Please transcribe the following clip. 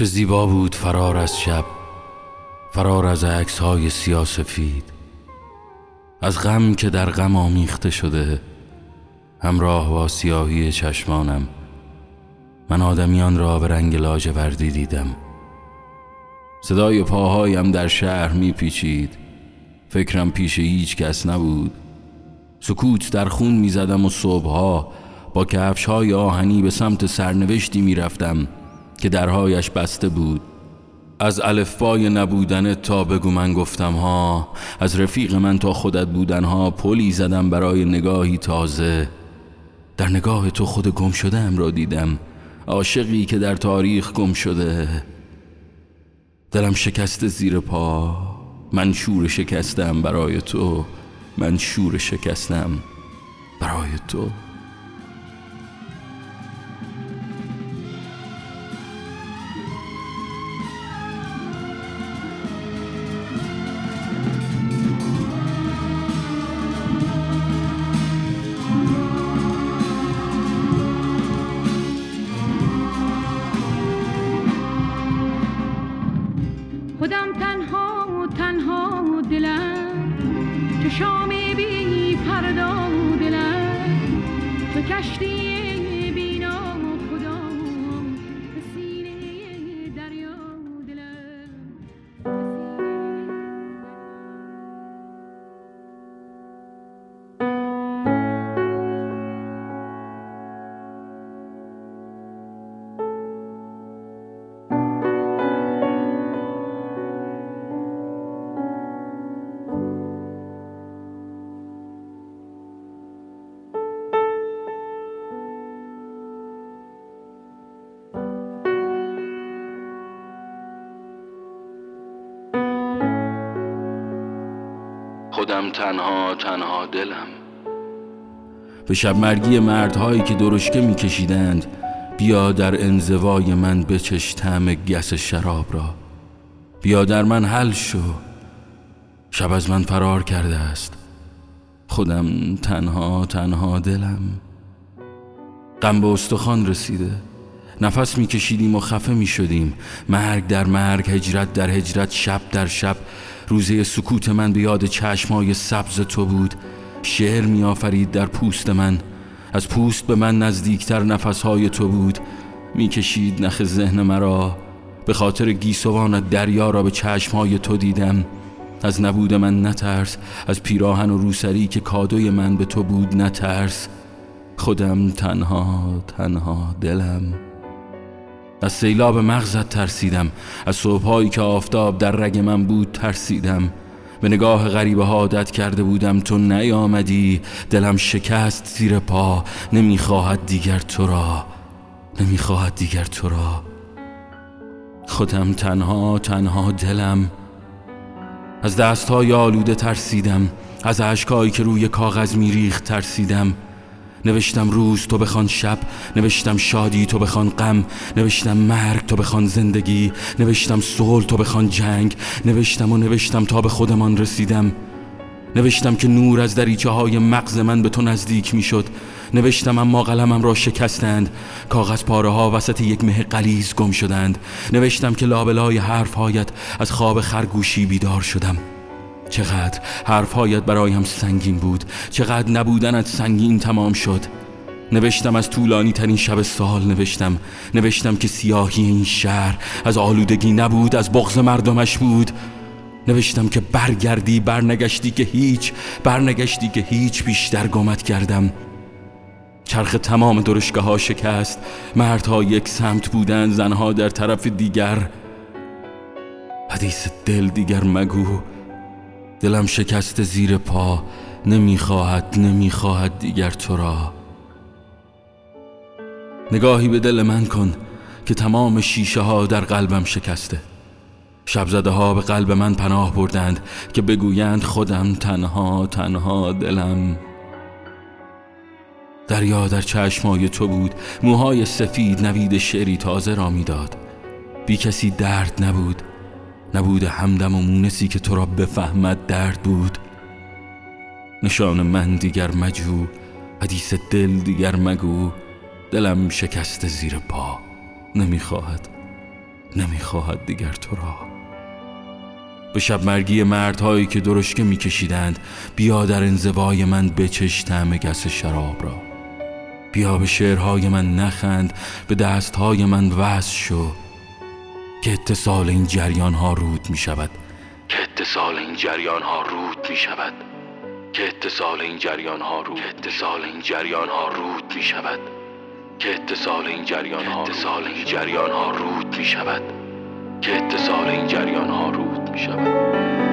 چه زیبا بود فرار از شب فرار از عکس های سیاسفید از غم که در غم آمیخته شده همراه با سیاهی چشمانم من آدمیان را به رنگ لاجوردی دیدم. صدای پاهایم در شهر میپیچید فکرم پیش هیچ کس نبود. سکوت در خون می‌زدم و صبحها با کفش های آهنی به سمت سرنوشتی می‌رفتم. که درهایش بسته بود. از الفبای نبودن تا بگو من گفتم ها از رفیق من تا خودت بودن ها پلی زدم برای نگاهی تازه. در نگاه تو خود گم شده ام را دیدم عاشقی که در تاریخ گم شده. دلم شکست زیر پا من شور شکستم برای تو من شور شکستم برای تو. خودم تنها و تنها و دلم. تو شامی بی فردا و دلم. تو کشتی خودم تنها تنها دلم. به شب مرگی مردهایی که درشکه میکشیدند بیا در انزوای من بچش طعم گس شراب را. بیا در من حل شو. شب از من فرار کرده است. خودم تنها تنها دلم. غم به استخوان رسیده. نفس میکشیدیم و خفه می‌شدیم. مرگ در مرگ هجرت در هجرت شب در شب. روزه سکوت من به یاد چشمای سبز تو بود. شعر میآفرید در پوست من. از پوست به من نزدیکتر نفسهای تو بود. می‌کشید نخ ذهن مرا. به خاطر گیسوان دریا را به چشمهای تو دیدم. از نبود من نترس. از پیراهن و روسری که کادوی من به تو بود نترس. خودم تنها تنها دلم. از سیلاب مغزت ترسیدم. از صبحهایی که آفتاب در رگ من بود ترسیدم. به نگاه غریبه ها عادت کرده بودم تو نیامدی. دلم شکست زیر پا. نمی‌خواهد دیگر تو را. نمی‌خواهد دیگر تو را. خودم تنها تنها دلم. از دستهای آلوده ترسیدم. از عشقایی که روی کاغذ میریخت ترسیدم. نوشتم روز تو بخوان شب نوشتم شادی تو بخوان غم نوشتم مرگ تو بخوان زندگی نوشتم صلح تو بخوان جنگ نوشتم و نوشتم تا به خودمان رسیدم. نوشتم که نور از دریچه های مغز من به تو نزدیک می شد نوشتم اما قلمم را شکستند. کاغذ پاره ها وسط یک مه قلیز گم شدند. نوشتم که لابلای حرف هایت از خواب خرگوشی بیدار شدم. چقدر حرفهایت برایم سنگین بود چقدر نبودنت سنگین تمام شد. نوشتم از طولانی ترین شب سال نوشتم نوشتم که سیاهی این شهر از آلودگی نبود از بغض مردمش بود. نوشتم که برگردی برنگشتی که هیچ برنگشتی که هیچ بیشتر گمت کردم. چرخ تمام درشگاه ها شکست مردها یک سمت بودند زنها در طرف دیگر. حدیث دل دیگر مگو. دلم شکست زیر پا نمی‌خواهد نمی‌خواهد دیگر تو را. نگاهی به دل من کن که تمام شیشه ها در قلبم شکسته. شبزده ها به قلب من پناه بردند که بگویند خودم تنها تنها دلم. دریا در چشمای تو بود موهای سفید نوید شعری تازه را می‌داد. بی کسی درد نبود نبود همدم و مونسی که تو را بفهمد درد بود. نشان من دیگر مجو حدیث دل دیگر مگو. دلم شکست زیر پا نمی‌خواهد نمی‌خواهد دیگر تو را. به شب مرگی مردهایی که درشکه میکشیدند بیا در انزوای من بچش تعم گس شراب را. بیا به شعرهای من نخند به دستهای من وصل شو. که اتصال این جریان ها رود می شود که اتصال این جریان ها رود می شود که اتصال این جریان ها رود اتصال این جریان ها رود می شود که اتصال این جریان ها اتصال این جریان ها رود می شود که اتصال این جریان ها رود می شود